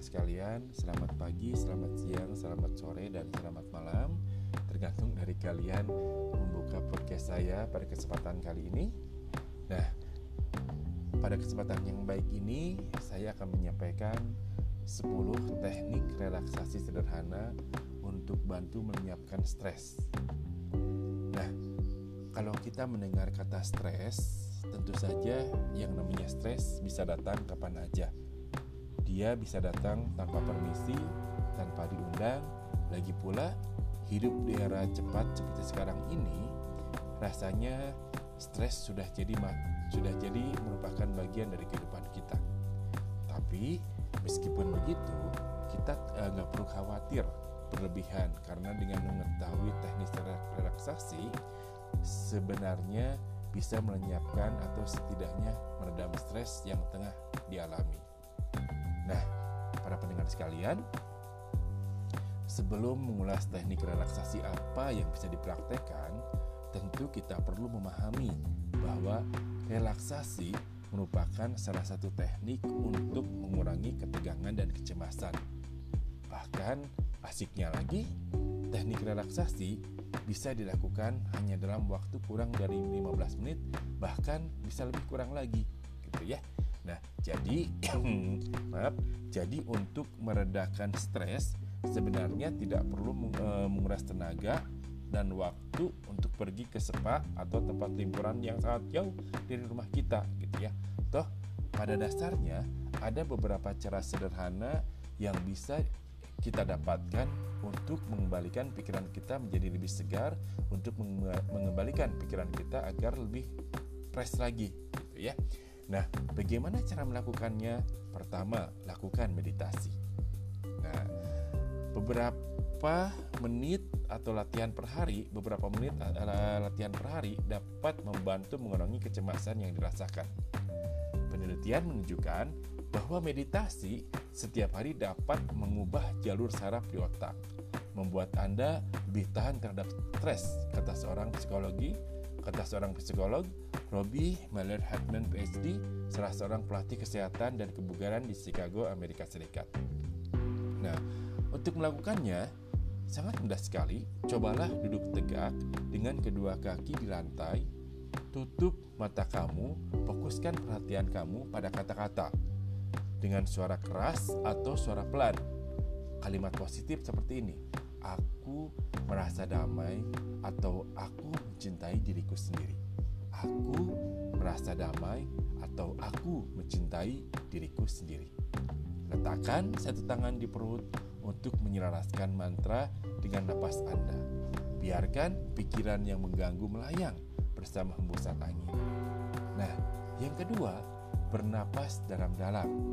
pendengar sekalian, selamat pagi, selamat siang, selamat sore, dan selamat malam. Tergantung dari kalian membuka podcast saya pada kesempatan kali ini. Nah, pada kesempatan yang baik ini saya akan menyampaikan 10 teknik relaksasi sederhana untuk bantu menyiapkan stres. Nah, kalau kita mendengar kata stres, tentu saja yang namanya stres bisa datang kapan aja dia bisa datang tanpa permisi, tanpa diundang. Lagi pula, hidup di era cepat seperti sekarang ini, rasanya stres sudah jadi sudah jadi merupakan bagian dari kehidupan kita. Tapi meskipun begitu, kita eh, nggak perlu khawatir berlebihan karena dengan mengetahui teknis relaksasi sebenarnya bisa melenyapkan atau setidaknya meredam stres yang tengah dialami. Nah, para pendengar sekalian, sebelum mengulas teknik relaksasi apa yang bisa dipraktekkan, tentu kita perlu memahami bahwa relaksasi merupakan salah satu teknik untuk mengurangi ketegangan dan kecemasan. Bahkan asiknya lagi, teknik relaksasi bisa dilakukan hanya dalam waktu kurang dari 15 menit, bahkan bisa lebih kurang lagi, gitu ya. Nah, jadi maaf, jadi untuk meredakan stres sebenarnya tidak perlu eh, menguras tenaga dan waktu untuk pergi ke spa atau tempat liburan yang sangat jauh dari rumah kita gitu ya. Toh pada dasarnya ada beberapa cara sederhana yang bisa kita dapatkan untuk mengembalikan pikiran kita menjadi lebih segar, untuk mengembalikan pikiran kita agar lebih fresh lagi gitu ya. Nah, bagaimana cara melakukannya? Pertama, lakukan meditasi. Nah, beberapa menit atau latihan per hari, beberapa menit uh, latihan per hari dapat membantu mengurangi kecemasan yang dirasakan. Penelitian menunjukkan bahwa meditasi setiap hari dapat mengubah jalur saraf di otak, membuat Anda lebih tahan terhadap stres, kata seorang psikologi Kata seorang psikolog, Robbie Miller Hartman PhD, salah seorang pelatih kesehatan dan kebugaran di Chicago, Amerika Serikat. Nah, untuk melakukannya, sangat mudah sekali. Cobalah duduk tegak dengan kedua kaki di lantai, tutup mata kamu, fokuskan perhatian kamu pada kata-kata dengan suara keras atau suara pelan. Kalimat positif seperti ini: "Aku merasa damai," atau "Aku mencintai diriku sendiri. Aku merasa damai atau aku mencintai diriku sendiri. Letakkan satu tangan di perut untuk menyelaraskan mantra dengan napas Anda. Biarkan pikiran yang mengganggu melayang bersama hembusan angin. Nah, yang kedua, bernapas dalam-dalam.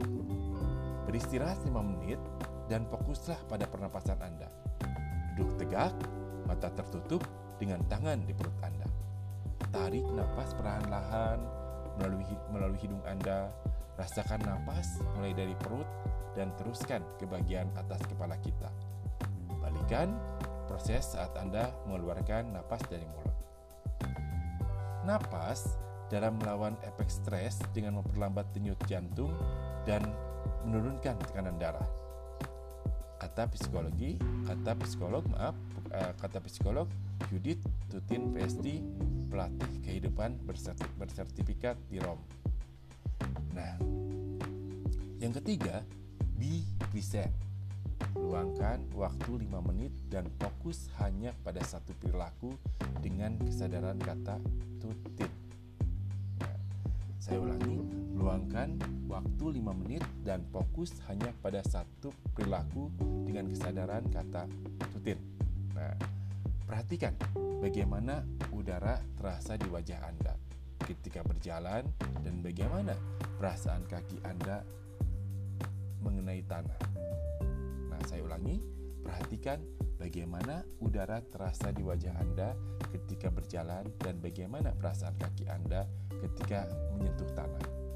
Beristirahat 5 menit dan fokuslah pada pernapasan Anda. Duduk tegak, mata tertutup, dengan tangan di perut Anda. Tarik napas perlahan-lahan melalui melalui hidung Anda. Rasakan napas mulai dari perut dan teruskan ke bagian atas kepala kita. Balikan proses saat Anda mengeluarkan napas dari mulut. Napas dalam melawan efek stres dengan memperlambat denyut jantung dan menurunkan tekanan darah. Kata psikologi, kata psikolog, maaf, eh, kata psikolog Judith Tutin PhD pelatih kehidupan bersertifikat di Rom. Nah, yang ketiga, be present. Luangkan waktu 5 menit dan fokus hanya pada satu perilaku dengan kesadaran kata tutin. Luangkan waktu 5 menit dan fokus hanya pada satu perilaku dengan kesadaran kata tutin. Nah, Perhatikan bagaimana udara terasa di wajah Anda ketika berjalan dan bagaimana perasaan kaki Anda mengenai tanah. Nah, saya ulangi, perhatikan bagaimana udara terasa di wajah Anda ketika berjalan dan bagaimana perasaan kaki Anda ketika menyentuh tanah.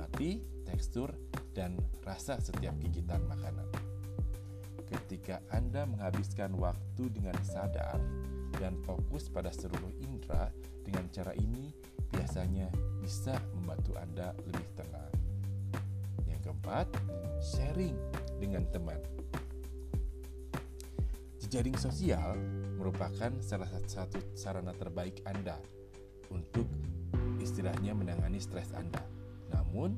Nikmati tekstur dan rasa setiap gigitan makanan ketika Anda menghabiskan waktu dengan sadar dan fokus pada seluruh indera dengan cara ini biasanya bisa membantu Anda lebih tenang. Yang keempat, sharing dengan teman. Jejaring sosial merupakan salah satu sarana terbaik Anda untuk istilahnya menangani stres Anda. Namun,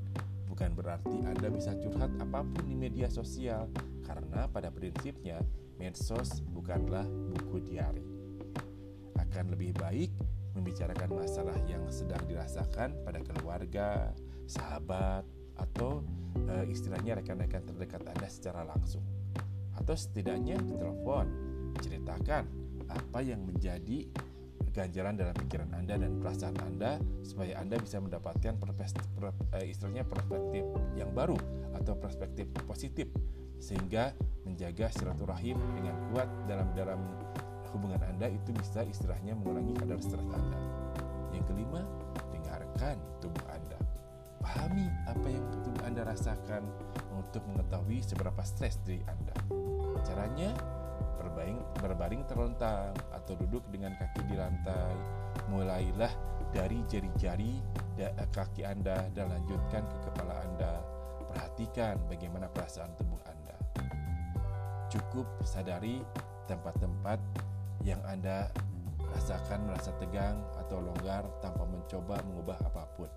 bukan berarti Anda bisa curhat apa pun di media sosial karena pada prinsipnya medsos bukanlah buku diari. Akan lebih baik membicarakan masalah yang sedang dirasakan pada keluarga, sahabat, atau e, istilahnya rekan-rekan terdekat Anda secara langsung atau setidaknya ditelepon, ceritakan apa yang menjadi ganjalan dalam pikiran Anda dan perasaan Anda supaya Anda bisa mendapatkan perspektif, eh, istilahnya perspektif yang baru atau perspektif positif sehingga menjaga silaturahim dengan kuat dalam dalam hubungan Anda itu bisa istilahnya mengurangi kadar stres Anda. Yang kelima, dengarkan tubuh Anda. Pahami apa yang tubuh Anda rasakan untuk mengetahui seberapa stres diri Anda. Caranya berbaring, berbaring terlentang atau duduk dengan kaki di lantai. Mulailah dari jari-jari kaki Anda dan lanjutkan ke kepala Anda. Perhatikan bagaimana perasaan tubuh Anda. Cukup sadari tempat-tempat yang Anda rasakan merasa tegang atau longgar tanpa mencoba mengubah apa pun.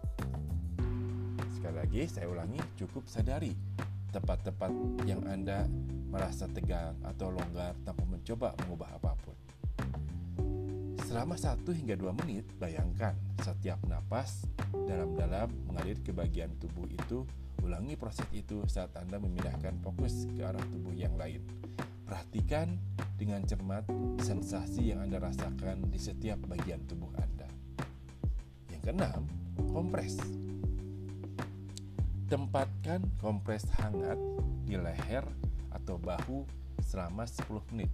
Sekali lagi saya ulangi, cukup sadari tempat-tempat yang Anda merasa tegang atau longgar tanpa mencoba mengubah apa pun. Selama 1 hingga 2 menit, bayangkan setiap napas dalam-dalam mengalir ke bagian tubuh itu. Ulangi proses itu saat Anda memindahkan fokus ke arah tubuh yang lain. Perhatikan dengan cermat sensasi yang Anda rasakan di setiap bagian tubuh Anda. Yang keenam, kompres. Tempatkan kompres hangat di leher atau bahu selama 10 menit.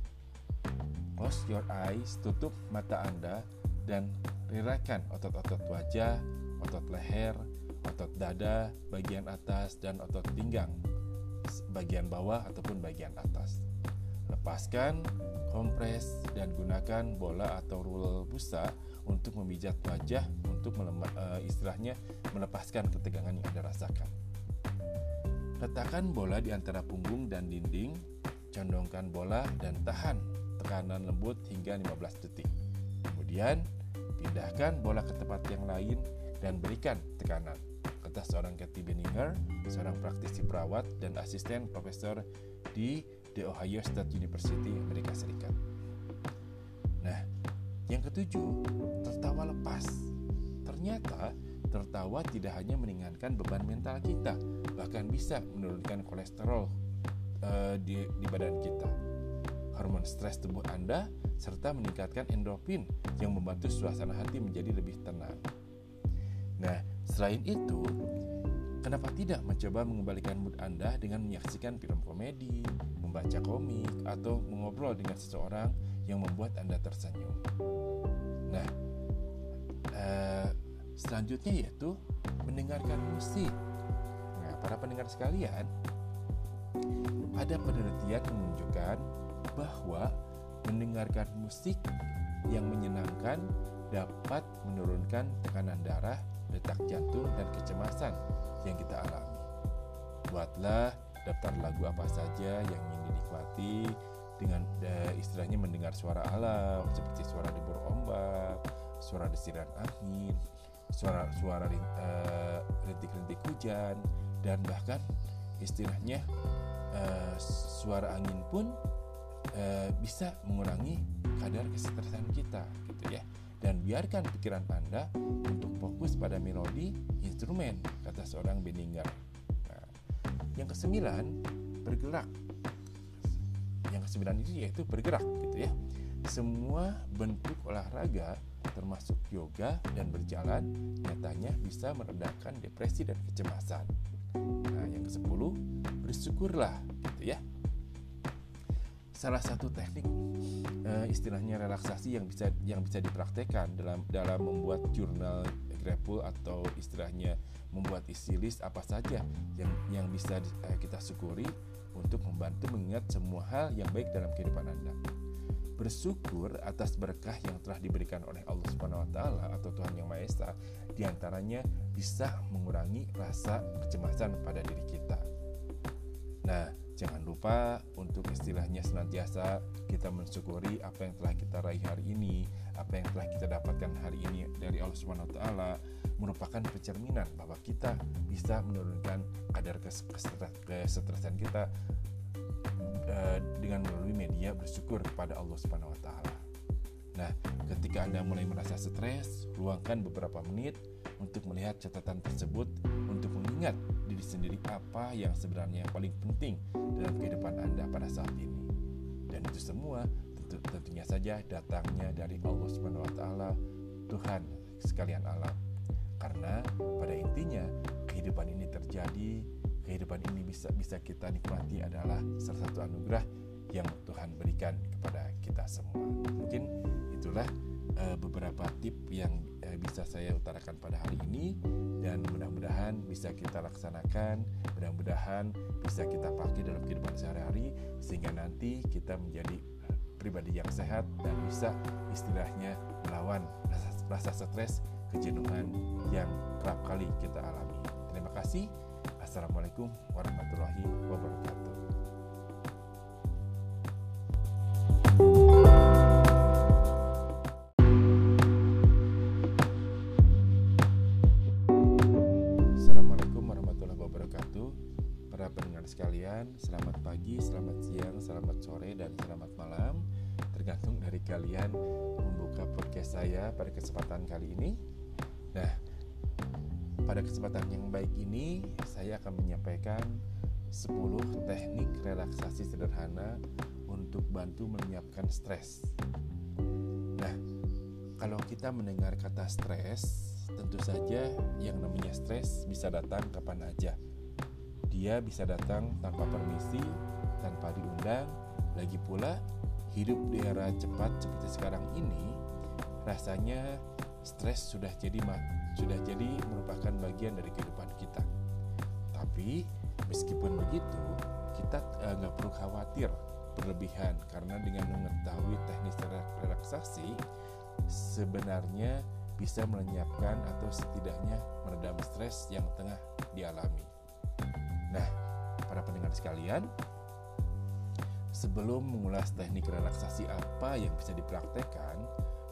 Close your eyes, tutup mata Anda dan rilekkan otot-otot wajah, otot leher, otot dada, bagian atas dan otot pinggang, bagian bawah ataupun bagian atas. Lepaskan kompres dan gunakan bola atau rule busa untuk memijat wajah untuk melemah, uh, istilahnya melepaskan ketegangan yang Anda rasakan. Letakkan bola di antara punggung dan dinding, condongkan bola dan tahan tekanan lembut hingga 15 detik. Kemudian, pindahkan bola ke tempat yang lain dan berikan tekanan. Kata seorang Kathy Benninger, seorang praktisi perawat dan asisten profesor di The Ohio State University, Amerika Serikat. Nah, yang ketujuh, tertawa lepas. Ternyata tertawa tidak hanya meringankan beban mental kita, bahkan bisa menurunkan kolesterol uh, di, di badan kita. Hormon stres tubuh Anda serta meningkatkan endorfin yang membantu suasana hati menjadi lebih tenang. Nah, selain itu, kenapa tidak mencoba mengembalikan mood Anda dengan menyaksikan film komedi, membaca komik, atau mengobrol dengan seseorang yang membuat Anda tersenyum? Nah, uh, selanjutnya yaitu mendengarkan musik. Nah, para pendengar sekalian, ada penelitian menunjukkan bahwa mendengarkan musik yang menyenangkan dapat menurunkan tekanan darah, detak jantung, dan kecemasan yang kita alami. Buatlah daftar lagu apa saja yang ingin dinikmati dengan uh, istilahnya mendengar suara alam seperti suara debur ombak, suara desiran angin, suara-suara uh, rintik-rintik hujan dan bahkan istilahnya uh, suara angin pun uh, bisa mengurangi kadar kesetresan kita gitu ya dan biarkan pikiran Anda untuk fokus pada melodi instrumen kata seorang Benninger. Nah, yang kesembilan bergerak. Yang kesembilan ini yaitu bergerak gitu ya. Semua bentuk olahraga termasuk yoga dan berjalan nyatanya bisa meredakan depresi dan kecemasan. Nah, yang ke-10, bersyukurlah gitu ya. Salah satu teknik uh, istilahnya relaksasi yang bisa yang bisa dipraktekkan dalam dalam membuat jurnal grapple atau istilahnya membuat isi list apa saja yang yang bisa uh, kita syukuri untuk membantu mengingat semua hal yang baik dalam kehidupan Anda. Bersyukur atas berkah yang telah diberikan oleh Allah Subhanahu wa taala atau Tuhan Yang Maha Esa di antaranya bisa mengurangi rasa kecemasan pada diri kita. Nah, jangan lupa untuk istilahnya senantiasa kita mensyukuri apa yang telah kita raih hari ini, apa yang telah kita dapatkan hari ini dari Allah Subhanahu wa taala merupakan pencerminan bahwa kita bisa menurunkan kadar kesetresan kita uh, dengan melalui media bersyukur kepada Allah Subhanahu wa taala. Nah, ketika Anda mulai merasa stres, luangkan beberapa menit untuk melihat catatan tersebut untuk mengingat diri sendiri apa yang sebenarnya yang paling penting dalam kehidupan Anda pada saat ini. Dan itu semua tentu, tentunya saja datangnya dari Allah Subhanahu wa taala, Tuhan sekalian alam. Karena pada intinya kehidupan ini terjadi kehidupan ini bisa bisa kita nikmati adalah salah satu anugerah yang Tuhan berikan kepada kita semua. Mungkin itulah uh, beberapa tip yang uh, bisa saya utarakan pada hari ini dan mudah-mudahan bisa kita laksanakan, mudah-mudahan bisa kita pakai dalam kehidupan sehari-hari sehingga nanti kita menjadi pribadi yang sehat dan bisa istilahnya melawan rasa, rasa stres, kejenuhan yang kerap kali kita alami. Terima kasih. Assalamualaikum warahmatullahi wabarakatuh. Assalamualaikum warahmatullahi wabarakatuh. Para pendengar sekalian, selamat pagi, selamat siang, selamat sore, dan selamat malam. Tergantung dari kalian membuka podcast saya pada kesempatan kali ini. Pada kesempatan yang baik ini, saya akan menyampaikan 10 teknik relaksasi sederhana untuk bantu menyiapkan stres. Nah, kalau kita mendengar kata stres, tentu saja yang namanya stres bisa datang kapan aja. Dia bisa datang tanpa permisi, tanpa diundang. Lagi pula, hidup di era cepat seperti sekarang ini, rasanya stres sudah jadi sudah jadi merupakan bagian dari kehidupan kita. Tapi meskipun begitu, kita eh, nggak uh, perlu khawatir berlebihan karena dengan mengetahui teknis relaksasi sebenarnya bisa melenyapkan atau setidaknya meredam stres yang tengah dialami. Nah, para pendengar sekalian, sebelum mengulas teknik relaksasi apa yang bisa dipraktekkan,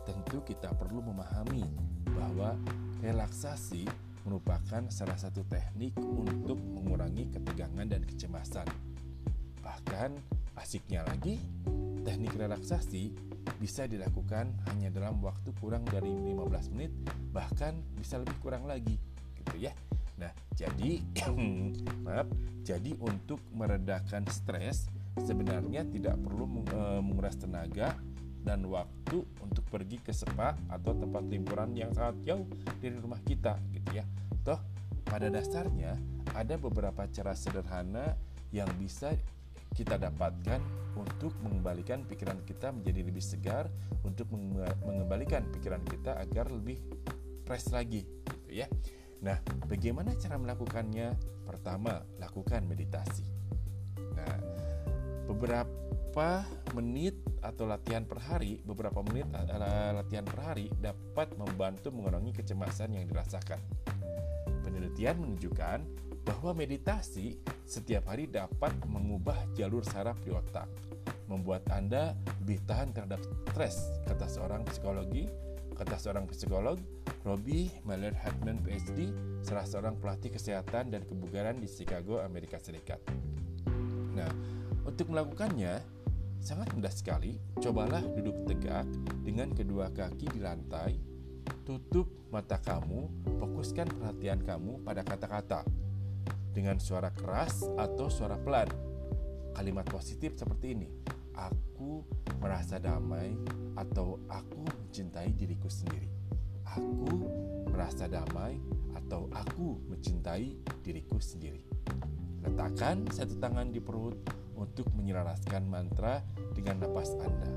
tentu kita perlu memahami bahwa relaksasi merupakan salah satu teknik untuk mengurangi ketegangan dan kecemasan. Bahkan asiknya lagi, teknik relaksasi bisa dilakukan hanya dalam waktu kurang dari 15 menit, bahkan bisa lebih kurang lagi, gitu ya. Nah, jadi maaf, jadi untuk meredakan stres sebenarnya tidak perlu eh, menguras tenaga dan waktu untuk pergi ke spa atau tempat liburan yang sangat jauh dari rumah kita gitu ya. Toh pada dasarnya ada beberapa cara sederhana yang bisa kita dapatkan untuk mengembalikan pikiran kita menjadi lebih segar, untuk mengembalikan pikiran kita agar lebih fresh lagi gitu ya. Nah, bagaimana cara melakukannya? Pertama, lakukan meditasi. Nah, beberapa menit atau latihan per hari, beberapa menit uh, latihan per hari dapat membantu mengurangi kecemasan yang dirasakan. Penelitian menunjukkan bahwa meditasi setiap hari dapat mengubah jalur saraf di otak, membuat Anda lebih tahan terhadap stres, kata seorang psikologi, kata seorang psikolog, Robbie Miller Hartman PhD, salah seorang pelatih kesehatan dan kebugaran di Chicago, Amerika Serikat. Nah, untuk melakukannya, Sangat mudah sekali, cobalah duduk tegak dengan kedua kaki di lantai, tutup mata kamu, fokuskan perhatian kamu pada kata-kata dengan suara keras atau suara pelan. Kalimat positif seperti ini, aku merasa damai atau aku mencintai diriku sendiri. Aku merasa damai atau aku mencintai diriku sendiri. Letakkan satu tangan di perut untuk menyelaraskan mantra dengan napas Anda.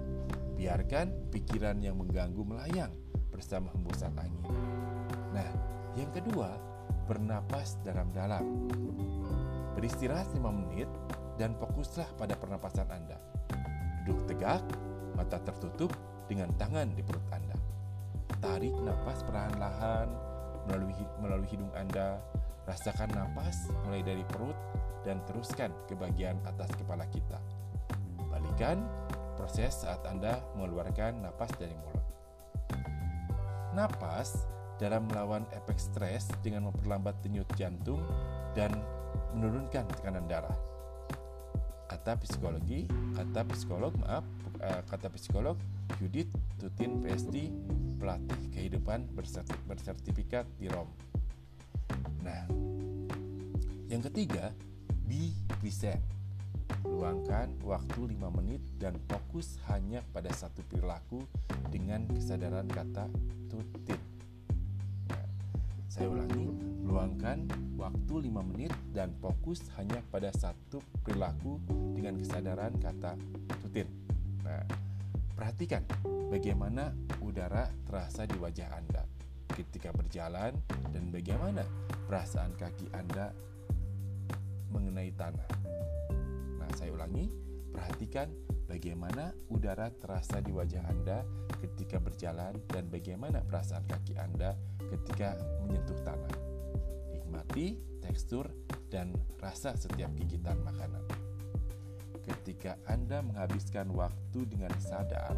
Biarkan pikiran yang mengganggu melayang bersama hembusan angin. Nah, yang kedua, bernapas dalam-dalam. Beristirahat 5 menit dan fokuslah pada pernapasan Anda. Duduk tegak, Mata tertutup dengan tangan di perut Anda. Tarik napas perlahan-lahan melalui melalui hidung Anda. Rasakan napas mulai dari perut dan teruskan ke bagian atas kepala kita. Balikan proses saat Anda mengeluarkan napas dari mulut. Napas dalam melawan efek stres dengan memperlambat denyut jantung dan menurunkan tekanan darah. Kata psikologi, kata psikolog, maaf, eh, kata psikolog Judith Tutin PSD, pelatih kehidupan bersertifikat di Rom. Nah, yang ketiga, be present. Luangkan waktu 5 menit dan fokus hanya pada satu perilaku dengan kesadaran kata tutin. Saya ulangi, luangkan waktu 5 menit dan fokus hanya pada satu perilaku dengan kesadaran kata tutin. Nah, perhatikan bagaimana udara terasa di wajah Anda ketika berjalan dan bagaimana perasaan kaki Anda mengenai tanah. Nah, saya ulangi, perhatikan bagaimana udara terasa di wajah Anda ketika berjalan dan bagaimana perasaan kaki Anda ketika menyentuh tanah. Nikmati tekstur dan rasa setiap gigitan makanan. Ketika Anda menghabiskan waktu dengan sadar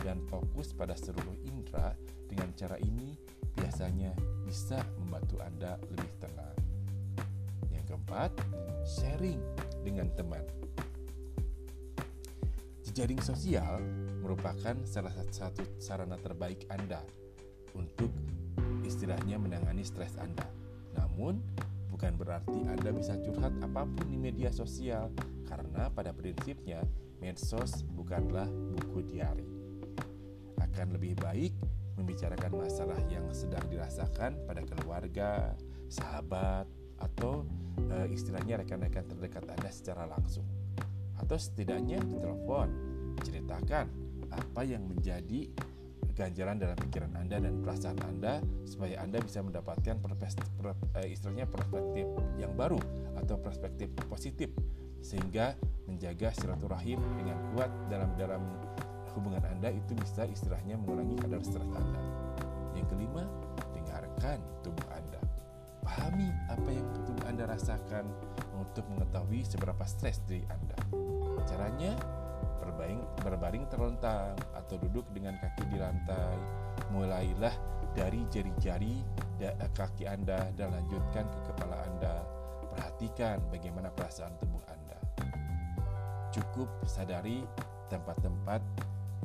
dan fokus pada seluruh indera, dengan cara ini biasanya bisa membantu Anda lebih tenang. Yang keempat, sharing dengan teman. Jejaring sosial merupakan salah satu sarana terbaik Anda untuk istilahnya menangani stres Anda. Namun, bukan berarti Anda bisa curhat apa pun di media sosial karena pada prinsipnya medsos bukanlah buku diari. Akan lebih baik membicarakan masalah yang sedang dirasakan pada keluarga, sahabat, atau e, istilahnya rekan-rekan terdekat Anda secara langsung. Atau setidaknya ditelepon, ceritakan apa yang menjadi ganjalan dalam pikiran Anda dan perasaan Anda supaya Anda bisa mendapatkan perspektif, eh, istilahnya perspektif yang baru atau perspektif positif sehingga menjaga silaturahim dengan kuat dalam dalam hubungan Anda itu bisa istilahnya mengurangi kadar stres Anda. Yang kelima, dengarkan tubuh Anda. Pahami apa yang tubuh Anda rasakan untuk mengetahui seberapa stres diri Anda. Caranya berbaring, berbaring terlentang atau duduk dengan kaki di lantai. Mulailah dari jari-jari kaki Anda dan lanjutkan ke kepala Anda. Perhatikan bagaimana perasaan tubuh Anda. Cukup sadari tempat-tempat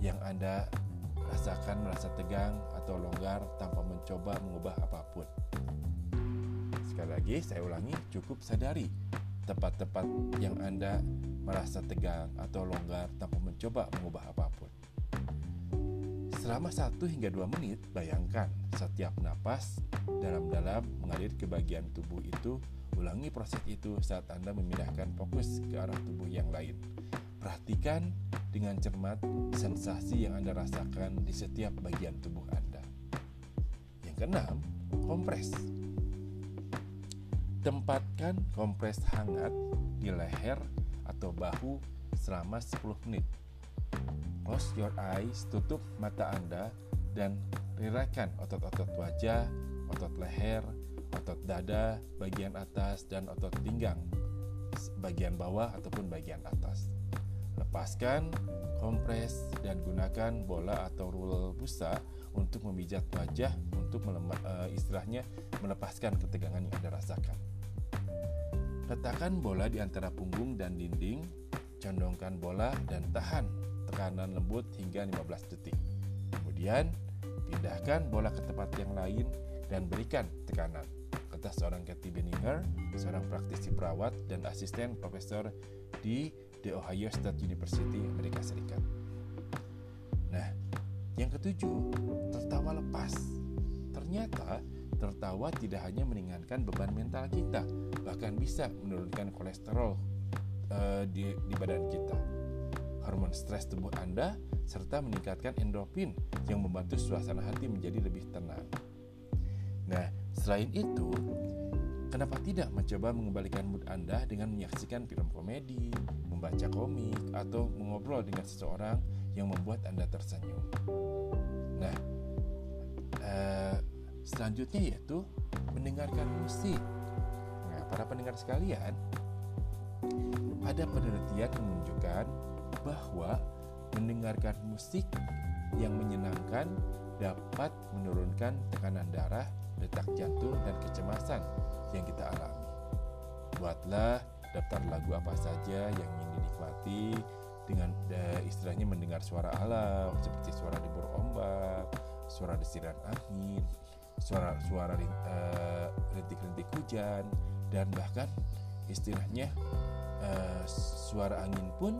yang Anda rasakan merasa tegang atau longgar tanpa mencoba mengubah apa pun. Sekali lagi saya ulangi, cukup sadari tempat-tempat yang Anda merasa tegang atau longgar tanpa mencoba mengubah apa pun. Selama 1 hingga 2 menit, bayangkan setiap napas dalam-dalam mengalir ke bagian tubuh itu. Ulangi proses itu saat Anda memindahkan fokus ke arah tubuh yang lain. Perhatikan dengan cermat sensasi yang Anda rasakan di setiap bagian tubuh Anda. Yang keenam, kompres. Tempatkan kompres hangat di leher atau bahu selama 10 menit. Close your eyes, tutup mata Anda dan rilekkan otot-otot wajah, otot leher, otot dada, bagian atas dan otot pinggang, bagian bawah ataupun bagian atas. Lepaskan, kompres dan gunakan bola atau rule busa untuk memijat wajah untuk melemah, uh, istilahnya melepaskan ketegangan yang Anda rasakan. Letakkan bola di antara punggung dan dinding, condongkan bola dan tahan tekanan lembut hingga 15 detik. Kemudian, pindahkan bola ke tempat yang lain dan berikan tekanan. Kata seorang Kathy Benninger, seorang praktisi perawat dan asisten profesor di The Ohio State University, Amerika Serikat. Nah, yang ketujuh, tertawa lepas. Ternyata Tertawa tidak hanya meringankan beban mental kita, bahkan bisa menurunkan kolesterol uh, di, di badan kita. Hormon stres tubuh Anda serta meningkatkan endorfin yang membantu suasana hati menjadi lebih tenang. Nah, selain itu, kenapa tidak mencoba mengembalikan mood Anda dengan menyaksikan film komedi, membaca komik, atau mengobrol dengan seseorang yang membuat Anda tersenyum. Nah, uh, selanjutnya yaitu mendengarkan musik. Nah, para pendengar sekalian, ada penelitian menunjukkan bahwa mendengarkan musik yang menyenangkan dapat menurunkan tekanan darah, detak jantung, dan kecemasan yang kita alami. Buatlah daftar lagu apa saja yang ingin dinikmati dengan uh, istilahnya mendengar suara alam seperti suara debur ombak, suara desiran angin, suara suara uh, rintik-rintik hujan dan bahkan istilahnya uh, suara angin pun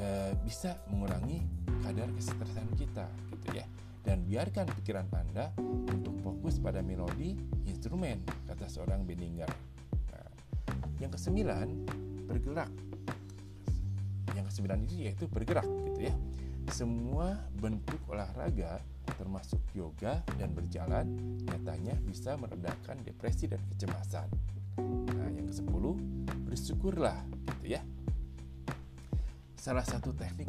uh, bisa mengurangi kadar kesetresan kita gitu ya dan biarkan pikiran Anda untuk fokus pada melodi instrumen kata seorang Benninger. Nah, yang kesembilan bergerak yang kesembilan ini yaitu bergerak gitu ya. Semua bentuk olahraga termasuk yoga dan berjalan nyatanya bisa meredakan depresi dan kecemasan. Nah yang ke sepuluh bersyukurlah gitu ya. Salah satu teknik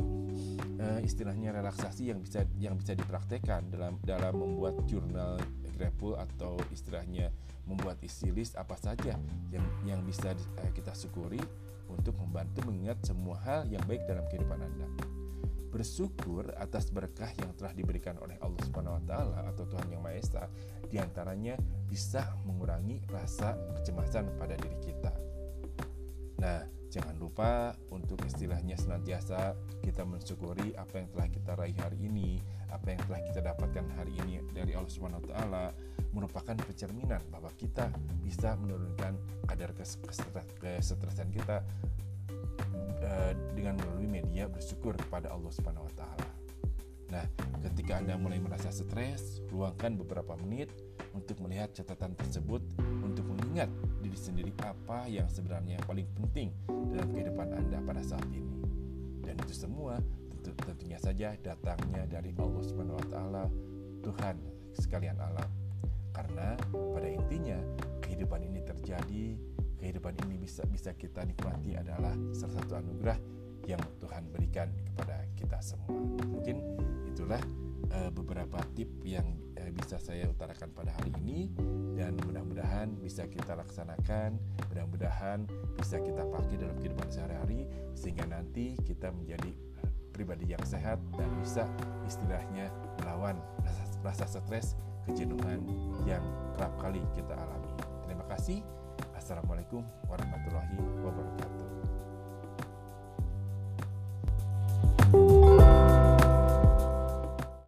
uh, istilahnya relaksasi yang bisa yang bisa dipraktekkan dalam dalam membuat jurnal grapple atau istilahnya membuat isi list apa saja yang yang bisa uh, kita syukuri untuk membantu mengingat semua hal yang baik dalam kehidupan Anda. Bersyukur atas berkah yang telah diberikan oleh Allah Subhanahu wa taala atau Tuhan Yang Maha Esa di antaranya bisa mengurangi rasa kecemasan pada diri kita. Nah, jangan lupa untuk istilahnya senantiasa kita mensyukuri apa yang telah kita raih hari ini, apa yang telah kita dapatkan hari ini dari Allah Subhanahu wa taala merupakan pencerminan bahwa kita bisa menurunkan kadar kesetresan kita uh, dengan melalui media bersyukur kepada Allah Subhanahu wa taala. Nah, ketika Anda mulai merasa stres, luangkan beberapa menit untuk melihat catatan tersebut untuk mengingat diri sendiri apa yang sebenarnya paling penting dalam kehidupan Anda pada saat ini. Dan itu semua tentunya saja datangnya dari Allah Subhanahu wa taala, Tuhan sekalian alam. Karena pada intinya kehidupan ini terjadi kehidupan ini bisa bisa kita nikmati adalah salah satu anugerah yang Tuhan berikan kepada kita semua. Mungkin itulah uh, beberapa tip yang uh, bisa saya utarakan pada hari ini dan mudah-mudahan bisa kita laksanakan, mudah-mudahan bisa kita pakai dalam kehidupan sehari-hari sehingga nanti kita menjadi pribadi yang sehat dan bisa istilahnya melawan rasa, rasa stres, kejenuhan yang kerap kali kita alami. Terima kasih. Assalamualaikum warahmatullahi wabarakatuh.